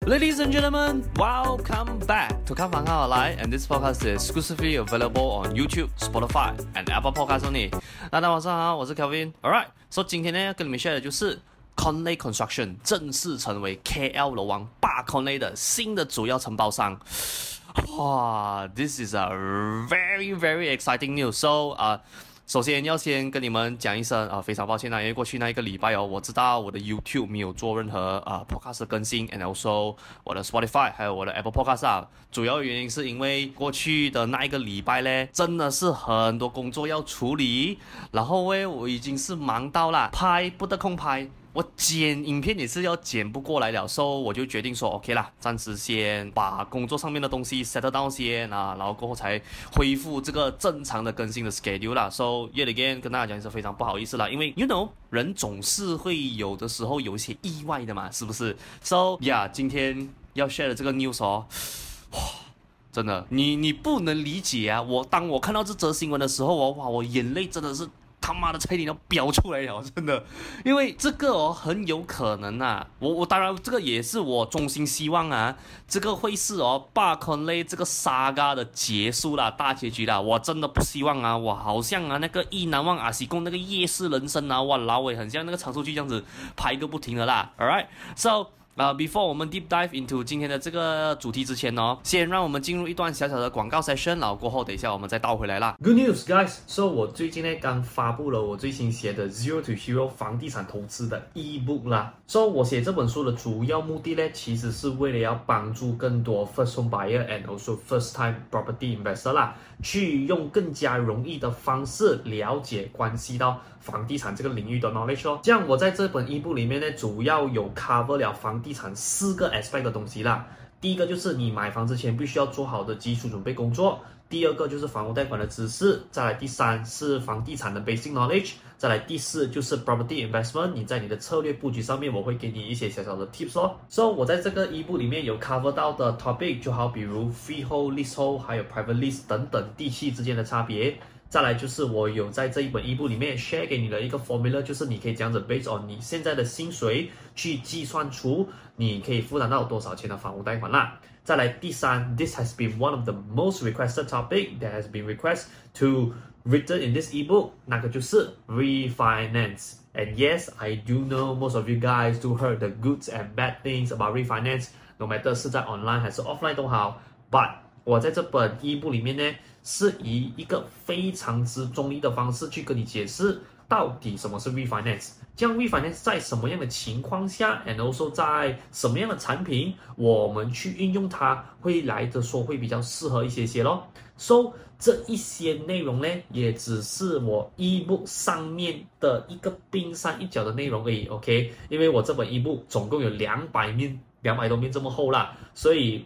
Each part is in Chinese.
Ladies and gentlemen, welcome back to 看房看好来，and this podcast is exclusively available on YouTube, Spotify, and Apple Podcasts only。大家晚上好，我是 Kelvin。Alright，所以今天呢要跟你们 share 的就是 Conley Construction 正式成为 KL 楼王霸 Conley 的新的主要承包商。哇，this is a very very exciting news。So 啊、uh,。 首先要先跟你们讲一声啊，非常抱歉啊，因为过去那一个礼拜哦，我知道我的 YouTube 没有做任何啊 Podcast 更新，and also 我的 Spotify 还有我的 Apple Podcast 啊，主要原因是因为过去的那一个礼拜呢，真的是很多工作要处理，然后喂，我已经是忙到了拍不得空拍。我剪影片也是要剪不过来了，所以我就决定说 OK 啦，暂时先把工作上面的东西 settle down 先啊，然后过后才恢复这个正常的更新的 schedule 啦。So yet again 跟大家讲是非常不好意思啦，因为 you know 人总是会有的时候有一些意外的嘛，是不是？So yeah，今天要 share 的这个 news 哦，哇，真的，你你不能理解啊！我当我看到这则新闻的时候，我哇，我眼泪真的是。他妈的，差点要飙出来了，真的，因为这个哦很有可能啊，我我当然这个也是我衷心希望啊，这个会是哦霸 Conley 这个 saga 的结束啦，大结局啦，我真的不希望啊，我好像啊那个意难忘阿西贡那个夜市人生啊，哇老伟很像那个长寿剧这样子拍个不停的啦，All right，so。啊、uh,，before 我们 deep dive into 今天的这个主题之前呢，先让我们进入一段小小的广告 session，然后过后等一下我们再倒回来啦。Good news, guys！So 我最近呢刚发布了我最新写的 Zero to Hero 房地产投资的 ebook 啦。So 我写这本书的主要目的呢，其实是为了要帮助更多 first home buyer and also first time property investor 啦，去用更加容易的方式了解关系到房地产这个领域的 knowledge 哦。这样我在这本 ebook 里面呢，主要有 cover 了房。地产四个 aspect 的东西啦，第一个就是你买房之前必须要做好的基础准备工作，第二个就是房屋贷款的知识，再来第三是房地产的 basic knowledge，再来第四就是 property investment，你在你的策略布局上面，我会给你一些小小的 tips 哦。所以我在这个 ebook 里面有 cover 到的 topic，就好比如 freehold、leasehold，还有 private lease 等等地契之间的差别。再来就是我有在这一本 ebook 里面 share 给你的一个 formula，就是你可以这样子 based on 你现在的薪水去计算出你可以负担到多少钱的房屋贷款啦。再来第三，this has been one of the most requested topic that has been requested to written in this ebook，那个就是 refinance。And yes, I do know most of you guys do heard the goods and bad things about refinance，no matter 是在 online 还是 offline 都好，but 我在这本一部里面呢，是以一个非常之中立的方式去跟你解释到底什么是 refinance，这样 refinance 在什么样的情况下，and also 在什么样的产品，我们去运用它会来的说会比较适合一些些咯。So 这一些内容呢，也只是我 ebook 上面的一个冰山一角的内容而已，OK？因为我这本 ebook 总共有两百面，两百多面这么厚啦，所以。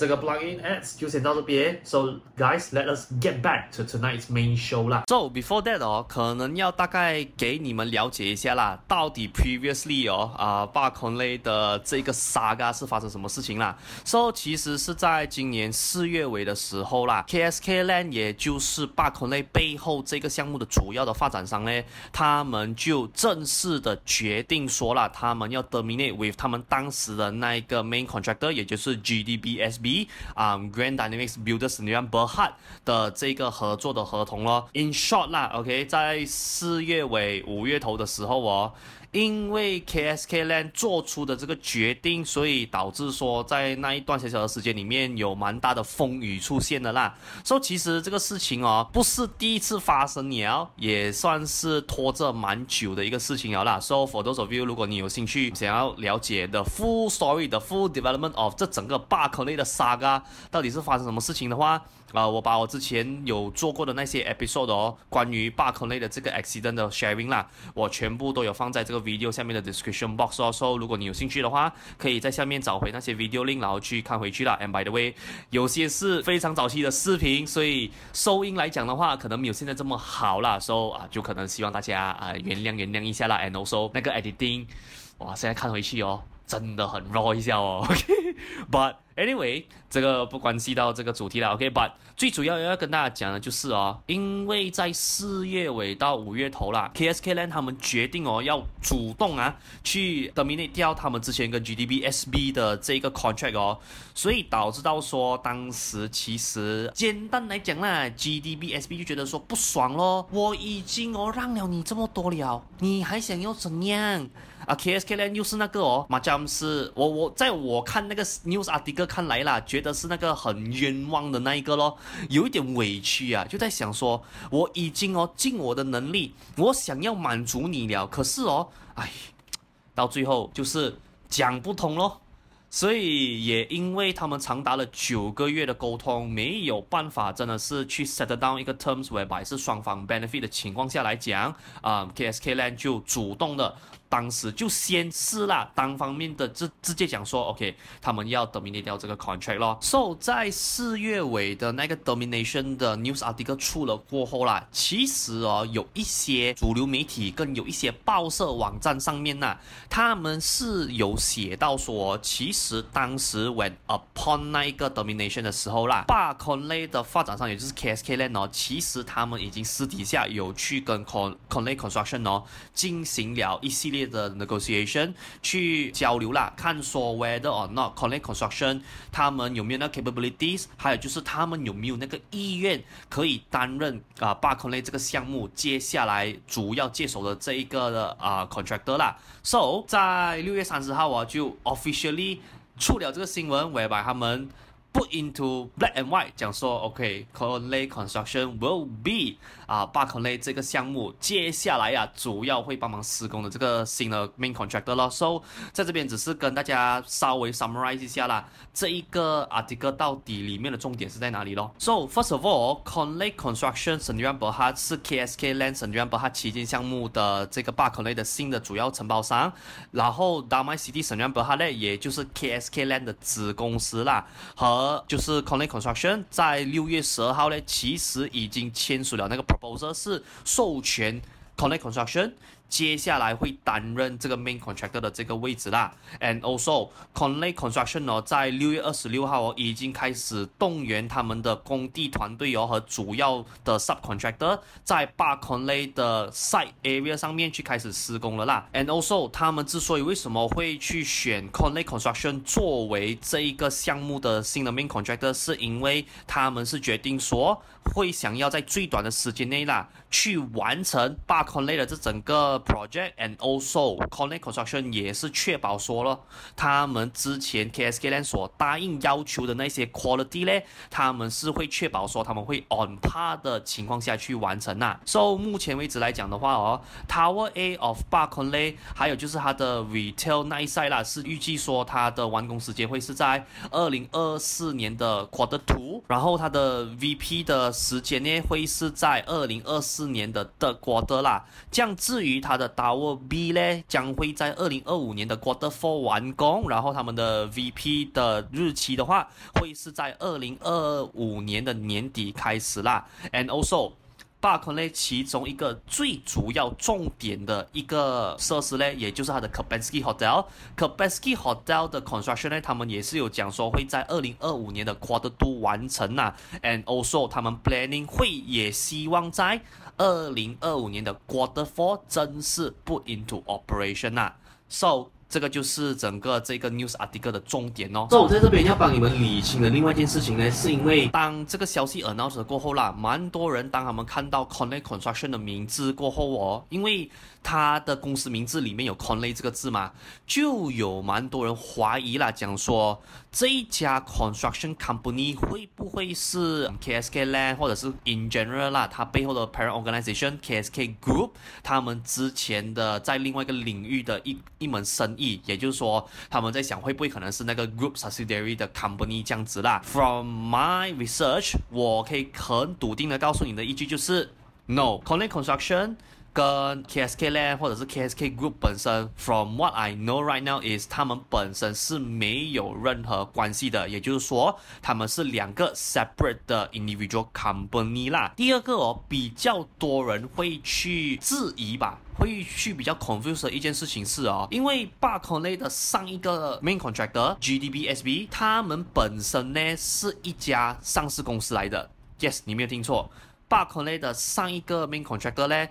这个 plugin ads 就先到这边，So guys, let us get back to tonight's main show 啦。So before that 哦，可能要大概给你们了解一下啦，到底 previously 哦啊，霸 Conley 的这个 saga 是发生什么事情啦？So 其实是在今年四月尾的时候啦，KSK Land 也就是霸 Conley 背后这个项目的主要的发展商呢，他们就正式的决定说了，他们要 terminate with 他们当时的那一个 main contractor，也就是 GDBSB。啊、um,，Grand Dynamics Builders Sdn Bhd 的这个合作的合同咯。In short 啦，OK，在四月尾五月头的时候哦。因为 KSK Land 做出的这个决定，所以导致说在那一段小小的时间里面有蛮大的风雨出现的啦。说、so, 其实这个事情哦，不是第一次发生了，也算是拖着蛮久的一个事情了啦。So for those of you，如果你有兴趣想要了解的 full story 的 full development of 这整个霸 Conley 的 saga 到底是发生什么事情的话，啊、呃，我把我之前有做过的那些 episode 哦，关于霸 Conley 的这个 accident 的 sharing 啦，我全部都有放在这个。video 下面的 description box 哦。So 如果你有兴趣的话，可以在下面找回那些 video link，然后去看回去啦。And by the way，有些是非常早期的视频，所以收音来讲的话，可能没有现在这么好啦。So 啊，就可能希望大家啊原谅原谅一下啦。And also 那个 editing，哇，现在看回去哦。真的很 raw 一下哦，OK，but anyway，这个不关系到这个主题了，OK，but 最主要要跟大家讲的就是哦，因为在四月尾到五月头啦，KSK Land 他们决定哦要主动啊去 terminate 掉他们之前跟 GDB-SB 的这个 contract 哦，所以导致到说当时其实简单来讲啦，GDB-SB 就觉得说不爽咯，我已经哦让了你这么多了，你还想要怎样？啊，KSK Land 又是那个哦，马将是我我在我看那个 news article 看来啦，觉得是那个很冤枉的那一个咯，有一点委屈啊，就在想说我已经哦尽我的能力，我想要满足你了，可是哦，哎，到最后就是讲不通咯。所以也因为他们长达了九个月的沟通，没有办法真的是去 set down 一个 terms whereby 是双方 benefit 的情况下来讲，啊、KSK Land 就主动的。当时就先是啦，单方面的直直接讲说，OK，他们要 terminate 掉这个 contract 咯。So 在四月尾的那个 domination 的 news article 出了过后啦，其实哦，有一些主流媒体跟有一些报社网站上面呐，他们是有写到说，其实当时 when upon 那一个 domination 的时候啦，巴康雷的发展商也就是 KSK Land 哦，其实他们已经私底下有去跟 Con Conley Construction 哦进行了一系列。的 negotiation 去交流啦，看说 whether or not Conley Construction 他们有没有那 capabilities，还有就是他们有没有那个意愿可以担任啊巴 Conley 这个项目接下来主要接手的这一个的啊 contractor 啦。So 在六月三十号啊就 officially 出了这个新闻，whereby 他们。Put into black and white，讲说，OK，Conley Construction will be 啊，巴 Conley 这个项目接下来呀、啊，主要会帮忙施工的这个新的 main contractor 咯。So，在这边只是跟大家稍微 summarize 一下啦，这一个 article 到底里面的重点是在哪里咯？So first of all，Conley Construction Sdn Bhd 是 KSK Land Sdn Bhd 旗舰项目的这个巴 Conley 的新的主要承包商，然后 Damai City Sdn Bhd 呢，也就是 KSK Land 的子公司啦，和就是 Conley Construction 在六月十二号呢，其实已经签署了那个 proposal，是授权 Conley Construction。接下来会担任这个 main contractor 的这个位置啦，and also Conley Construction 哦，在六月二十六号哦，已经开始动员他们的工地团队哦和主要的 subcontractor 在巴 Conley 的 site area 上面去开始施工了啦，and also 他们之所以为什么会去选 Conley Construction 作为这一个项目的新的 main contractor，是因为他们是决定说会想要在最短的时间内啦，去完成巴 Conley 的这整个。Project and also Conley Construction 也是确保说了，他们之前 KSK Land 所答应要求的那些 quality 呢，他们是会确保说他们会 on par 的情况下去完成呐、啊。So 目前为止来讲的话哦，Tower A of 巴 Conley 还有就是它的 Retail 那一 side 啦，是预计说它的完工时间会是在二零二四年的 Quarter Two，然后它的 VP 的时间呢会是在二零二四年的 Third Quarter 啦。这样至于它它的 Tower B 呢，将会在二零二五年的 Quarter Four 完工，然后他们的 VP 的日期的话，会是在二零二五年的年底开始啦。And also，巴 Conley 其中一个最主要重点的一个设施呢，也就是它的 Kabinski Hotel。Kabinski Hotel 的 construction 呢，他们也是有讲说会在二零二五年的 Quarter Two 完成呐。And also，他们 planning 会也希望在二零二五年的 Quarter Four 正式 put into operation 啊，so 这个就是整个这个 news article 的重点哦。so 我在这边要帮你们理清的另外一件事情呢，是因为当这个消息 announce 过后啦，蛮多人当他们看到 Connect Construction 的名字过后哦，因为他的公司名字里面有 Conley 这个字嘛，就有蛮多人怀疑啦，讲说这一家 construction company 会不会是 KSK Land 或者是 in general 啦，它背后的 parent organization KSK Group，他们之前的在另外一个领域的一一门生意，也就是说他们在想会不会可能是那个 group subsidiary 的 company 这样子啦。From my research，我可以很笃定的告诉你的一句就是 No，Conley Construction。跟 KSK 咧或者是 KSK Group 本身，From what I know right now is 他们本身是没有任何关系的，也就是说他们是两个 separate 的 individual company 啦。第二个哦，比较多人会去质疑吧，会去比较 confused 的一件事情是哦，因为 Park Hon-Lek 的上一个 main contractor GDBSB，他们本身呢是一家上市公司来的。Yes，你没有听错，Park Hon-Lek 的上一个 main contractor 呢。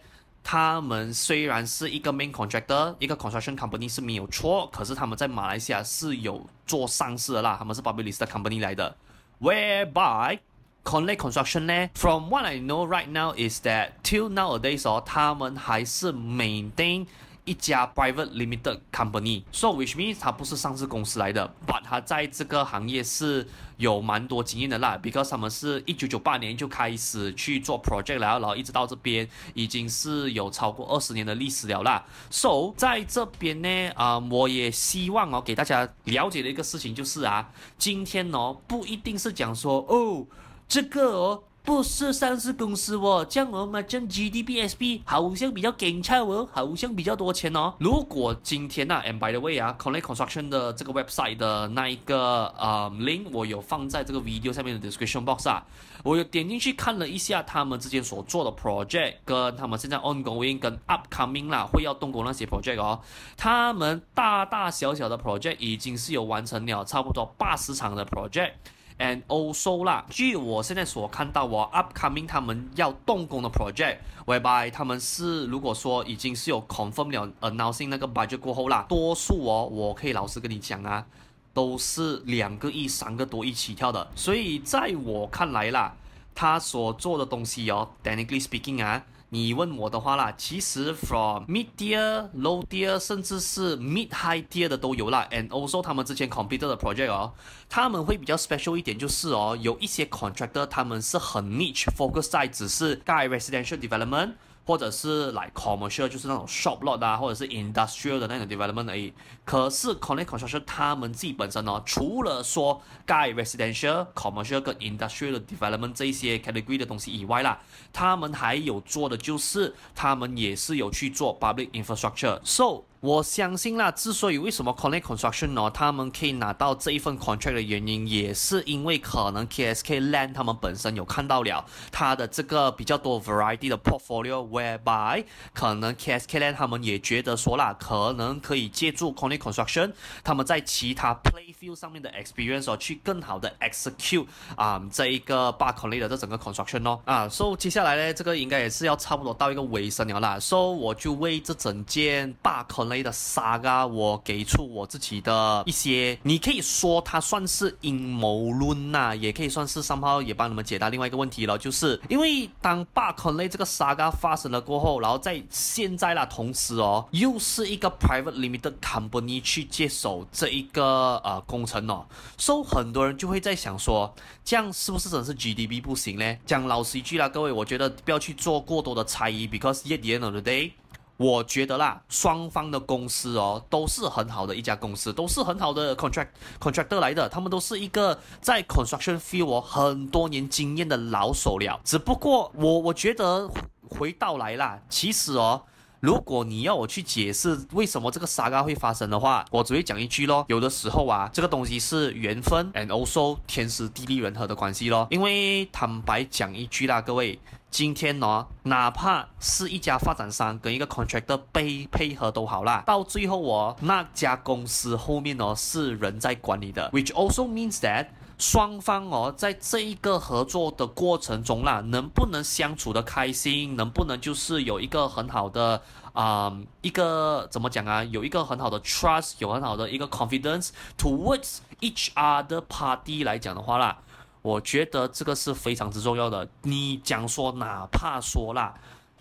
他们虽然是一个 main contractor，一个 construction company 是没有错，可是他们在马来西亚是有做上市的啦，他们是 public listed company 来的。Whereby Conley Construction 呢，from what I know right now is that till nowadays 哦，他们还是 maintain。一家 private limited company，so which means 它不是上市公司来的，but 它在这个行业是有蛮多经验的啦，because 他们是一九九八年就开始去做 project 了，然后一直到这边已经是有超过二十年的历史了啦。so 在这边呢，啊、我也希望哦给大家了解的一个事情就是啊，今天哦不一定是讲说哦这个哦。不是上市公司哦，这样我们这 GDBSB 好像比较紧俏哦，好像比较多钱哦。如果今天呐、啊、，and by the way 啊，Connect Construction 的这个 website 的那一个呃 link，我有放在这个 video 下面的 description box 啊，我有点进去看了一下他们之前所做的 project，跟他们现在 ongoing 跟 upcoming 啦会要动工那些 project 哦，他们大大小小的 project 已经是有完成了差不多八十场的 project。And also 啦，据我现在所看到，我 upcoming 他们要动工的 project，whereby 他们是如果说已经是有 confirm 了 announcing 那个 budget 过后啦，多数哦，我可以老实跟你讲啊，都是两个亿、三个多亿起跳的。所以在我看来啦，他所做的东西哦，technically speaking 啊。你问我的话啦，其实 from mid tier、low tier，甚至是 mid high tier 的都有啦。And also 他们之前 completed 的 project 哦，他们会比较 special 一点，就是哦，有一些 contractor 他们是很 niche focus 在只是盖 residential development。或者是 like commercial 就是那种 shop lot 啊，或者是 industrial 的那种 development 而已。可是 Connect Construction 他们自己本身呢，除了说盖 residential、commercial 跟 industrial 的 development 这一些 category 的东西以外啦，他们还有做的就是，他们也是有去做 public infrastructure。So 我相信啦，之所以为什么 Connect Construction 呢，他们可以拿到这一份 contract 的原因，也是因为可能 KSK Land 他们本身有看到了他的这个比较多 variety 的 portfolio，whereby 可能 KSK Land 他们也觉得说啦，可能可以借助 Connect construction，他们在其他 play field 上面的 experience 哦，去更好的 execute 啊这一个 barconley 的这整个 construction 哦啊，所以接下来呢，这个应该也是要差不多到一个尾声了啦。所以我就为这整件 barconley 的 saga，我给出我自己的一些，你可以说它算是阴谋论呐，也可以算是三炮也帮你们解答另外一个问题了，就是因为当 barconley 这个 saga 发生了过后，然后在现在啦，同时哦，又是一个 private limited company。你去接手这一个呃工程哦，所以很多人就会在想说，这样是不是真的是 GDB 不行呢？讲老实一句啦，各位，我觉得不要去做过多的猜疑，because at the end of the day。我觉得啦，双方的公司哦，都是很好的一家公司，都是很好的 contract contractor 来的，他们都是一个在 construction field 哦很多年经验的老手了。只不过我我觉得回到来啦，其实哦，如果你要我去解释为什么这个 saga 会发生的话，我只会讲一句咯，有的时候啊，这个东西是缘分，and also 天时地利人和的关系咯。因为坦白讲一句啦，各位。今天呢，哪怕是一家发展商跟一个 contractor 被配合都好啦，到最后哦，那家公司后面哦是人在管理的，which also means that 双方哦在这一个合作的过程中啦，能不能相处得开心，能不能就是有一个很好的啊、一个怎么讲啊，有一个很好的 trust，有很好的一个 confidence towards each other party 来讲的话啦。我觉得这个是非常之重要的。你讲说，哪怕说啦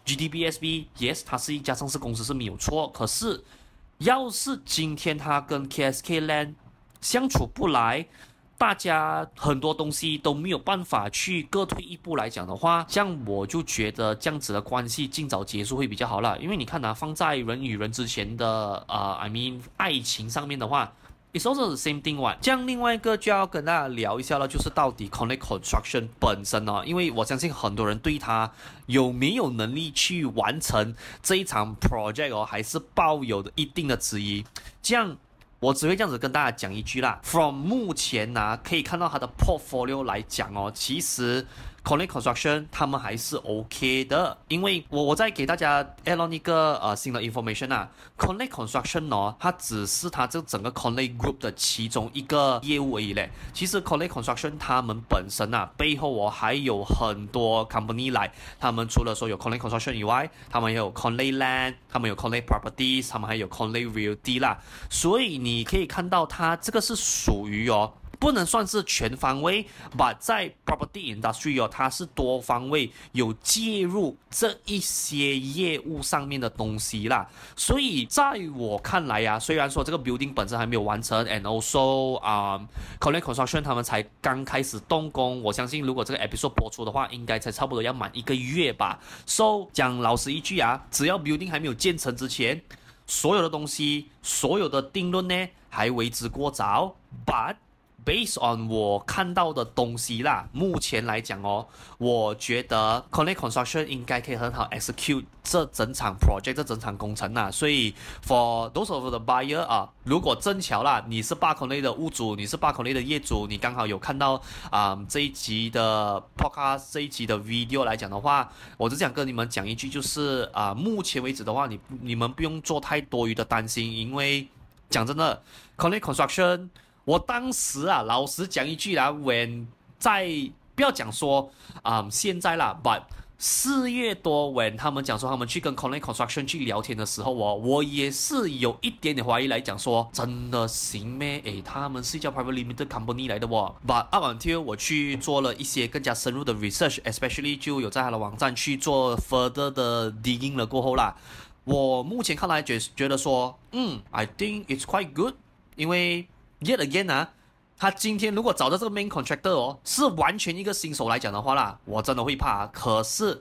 ，GDBSB，yes，它是一家上市公司是没有错。可是，要是今天他跟 KSK Land 相处不来，大家很多东西都没有办法去各退一步来讲的话，这样我就觉得这样子的关系尽早结束会比较好啦。因为你看、啊，放在人与人之前的呃，I mean 爱情上面的话。It's also the same thing one。这样另外一个就要跟大家聊一下了，就是到底 Connect Construction 本身呢、因为我相信很多人对他有没有能力去完成这一场 project 哦，还是抱有的一定的质疑。这样我只会这样子跟大家讲一句啦。From 目前呢、可以看到它的 portfolio 来讲哦，其实。Connect Construction 他们还是 OK 的，因为我我再给大家 add on 一个呃新的 information 啊，Connect Construction 哦，它只是它这整个 Connect Group 的其中一个业务而已嘞。其实 Connect Construction 他们本身啊，背后哦还有很多 company 来，他们除了说有 Connect Construction 以外，他们也有 Connect Land，他们有 Connect Properties，他们还有 Connect Realty 啦。所以你可以看到，它这个是属于哦。不能算是全方位，but 在 property industry 哦，它是多方位有介入这一些业务上面的东西啦。所以在我看来呀、啊，虽然说这个 building 本身还没有完成，and also 啊、um,，Connect Construction 他们才刚开始动工，我相信如果这个 episode 播出的话，应该才差不多要满一个月吧。So 讲老实一句啊，只要 building 还没有建成之前，所有的东西，所有的定论呢，还为之过早，but Based on 我看到的东西啦，目前来讲哦，我觉得 Connect Construction 应该可以很好 execute 这整场 project 这整场工程呐。所以 for those of the buyer 啊，如果正巧啦，你是 Park Connect 的屋主，你是 Park Connect 的业主，你刚好有看到啊、这一集的 podcast 这一集的 video 来讲的话，我只想跟你们讲一句，就是啊，目前为止的话，你你们不用做太多余的担心，因为讲真的，Connect Construction。我当时啊，老实讲一句啦，when 在不要讲说啊、现在啦，but 四月多，when 他们讲说他们去跟 Connect Construction 去聊天的时候哦，我也是有一点点怀疑来讲说，真的行咩？诶，他们是叫 Private Limited Company 来的哦，but up until 我去做了一些更加深入的 research，especially 就有在他的网站去做 further 的 digging 了过后啦，我目前看来觉觉得说，嗯，I think it's quite good，因为。Yet again 啊，他今天如果找到这个 main contractor 哦，是完全一个新手来讲的话啦，我真的会怕。可是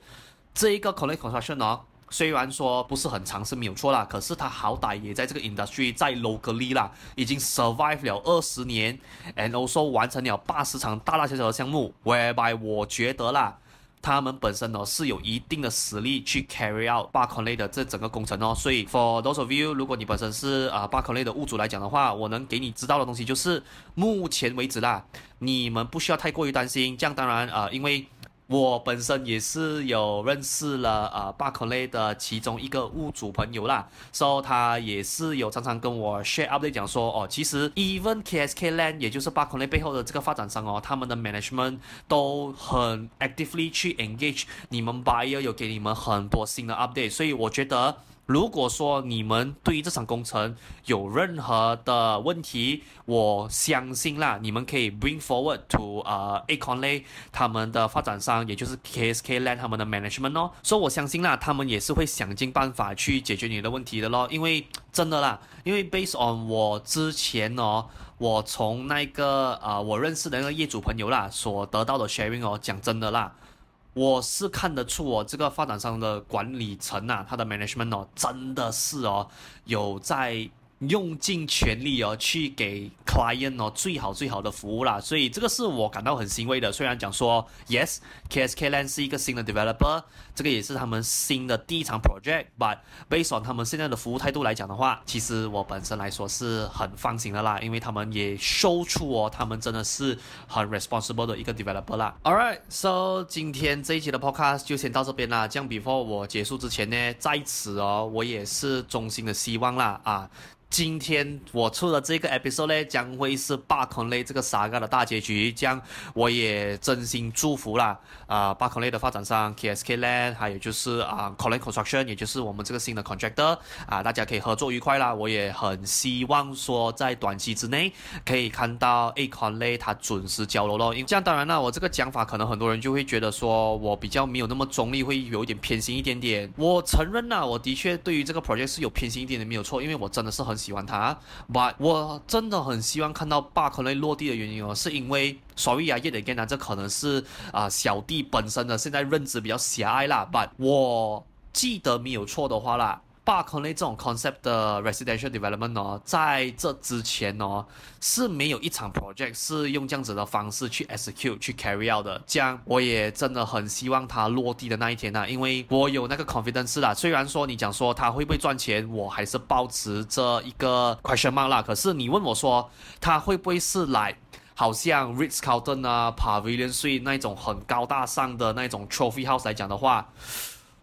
这一个 Connect Construction 哦，虽然说不是很长是没有错啦，可是他好歹也在这个 industry 在 locally 啦，已经 survive 了二十年，and also 完成了八十场大大小小的项目，whereby 我觉得啦。他们本身呢是有一定的实力去 carry out 霸空类的这整个工程哦，所以 for those of you，如果你本身是啊霸空类的物主来讲的话，我能给你知道的东西就是，目前为止啦，你们不需要太过于担心。这样当然啊、因为。我本身也是有认识了呃巴克勒的其中一个屋主朋友啦。So 他也是有常常跟我 share update 讲说哦其实 even kskland 也就是巴克勒背后的这个发展商哦他们的 management 都很 actively 去 engage 你们 buyer 有给你们很多新的 update 所以我觉得如果说你们对于这场工程有任何的问题，我相信啦，你们可以 bring forward to 呃 Acon 他们的发展商，也就是 KSK Land 他们的 management 哦，所以我相信啦，他们也是会想尽办法去解决你的问题的咯，因为真的啦，因为 based on 我之前哦，我从那个呃我认识的那个业主朋友啦所得到的 sharing 哦，讲真的啦。我是看得出我，这个发展商的管理层啊，他的 management 哦，真的是哦，有在。用尽全力哦，去给 client 哦最好最好的服务啦，所以这个是我感到很欣慰的。虽然讲说，yes，KSK Land 是一个新的 developer，这个也是他们新的第一场 project，but based on 他们现在的服务态度来讲的话，其实我本身来说是很放心的啦，因为他们也 show 出哦，他们真的是很 responsible 的一个 developer 啦。Alright，so 今天这一期的 podcast 就先到这边啦。这样 before 我结束之前呢，在此哦，我也是衷心的希望啦啊。今天我出的这个 episode 呢，将会是 Park Connect 这个 saga 的大结局。这样我也真心祝福啦，啊、呃、Park Connect 的发展商 KSK Land，还有就是啊、，Colin Construction，也就是我们这个新的 contractor，啊、大家可以合作愉快啦。我也很希望说在短期之内可以看到 Acon 类它准时交楼咯。因为这样当然啦，我这个讲法可能很多人就会觉得说我比较没有那么中立，会有一点偏心一点点。我承认啦，我的确对于这个 project 是有偏心一点点没有错，因为我真的是很。喜欢他，but 我真的很希望看到巴克内落地的原因哦，是因为 sorry 啊，yet again 啊，这可能是啊、小弟本身的现在认知比较狭隘啦，but 我记得没有错的话啦 Park Connect 这种 concept 的 residential development 哦，在这之前哦是没有一场 project 是用这样子的方式去 execute 去 carry out 的。这样我也真的很希望它落地的那一天呐、啊，因为我有那个 confidence 啦。虽然说你讲说它会不会赚钱，我还是保持着一个 question mark 啦。可是你问我说它会不会是来？好像 Ritz Carlton 啊，Pavilion Suite 那种很高大上的那种 Trophy House 来讲的话，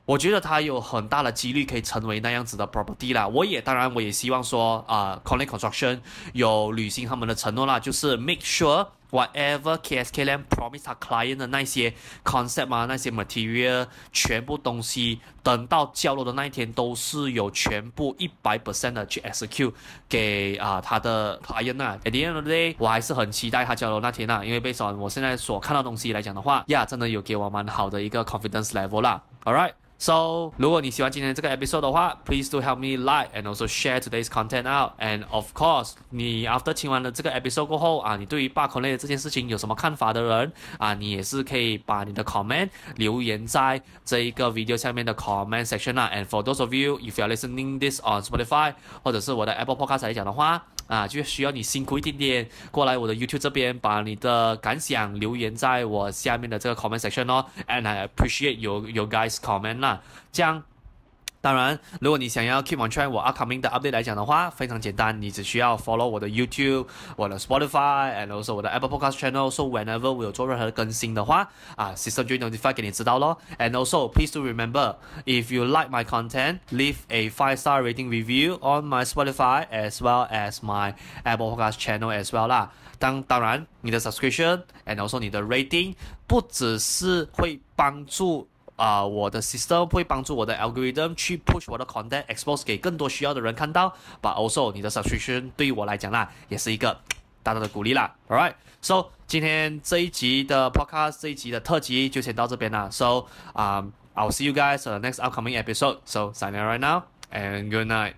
我觉得它有很大的几率可以成为那样子的 property 啦。我也当然我也希望说啊、Connect Construction 有履行他们的承诺啦，就是 make sure。Whatever KSKLand promise 他 client 的那些 concept 啊，那些 material，全部东西等到交楼的那一天，都是有全部一百 percent 的去 execute 给啊、呃、他的 client 啊。At the end of the day，我还是很期待他交楼那天啊，因为 based on 我现在所看到的东西来讲的话，呀，真的有给我蛮好的一个 confidence level 啦。All right。So，如果你喜欢今天这个 episode 的话，please do help me like and also share today's content out. And of course，你 after 听完了这个 episode 过后啊，你对于 Park Connect 这件事情有什么看法的人啊，你也是可以把你的 comment 留言在这一个 video 下面的 comment section 啊。And for those of you if you are listening this on Spotify 或者是我的 Apple Podcast 来讲的话， 啊，就需要你辛苦一点点过来我的 YouTube 这边，把你的感想留言在我下面的这个 comment section 哦。And I appreciate your your guys comment 啦，这样。当然，如果你想要 keep on track 我 upcoming 的 update 来讲的话，非常简单，你只需要 follow 我的 YouTube、我的 Spotify，and also 我的 Apple Podcast channel。So whenever 我有做任何的更新的话，啊，system 就会 notify 给你知道咯。And also please do remember if you like my content, leave a five star rating review on my Spotify as well as my Apple Podcast channel as well 啦。当当然，你的 subscription and also 你的 rating 不只是会帮助。 啊、我的 system 会帮助我的 algorithm 去 push 我的 content expose 给更多需要的人看到，but also 你的 subscription 对于我来讲啦，也是一个大大的鼓励啦。All right，so 今天这一集的 podcast 这一集的特辑就先到这边啦。So，um，I'll see you guys on the next upcoming episode. So sign in right now and good night.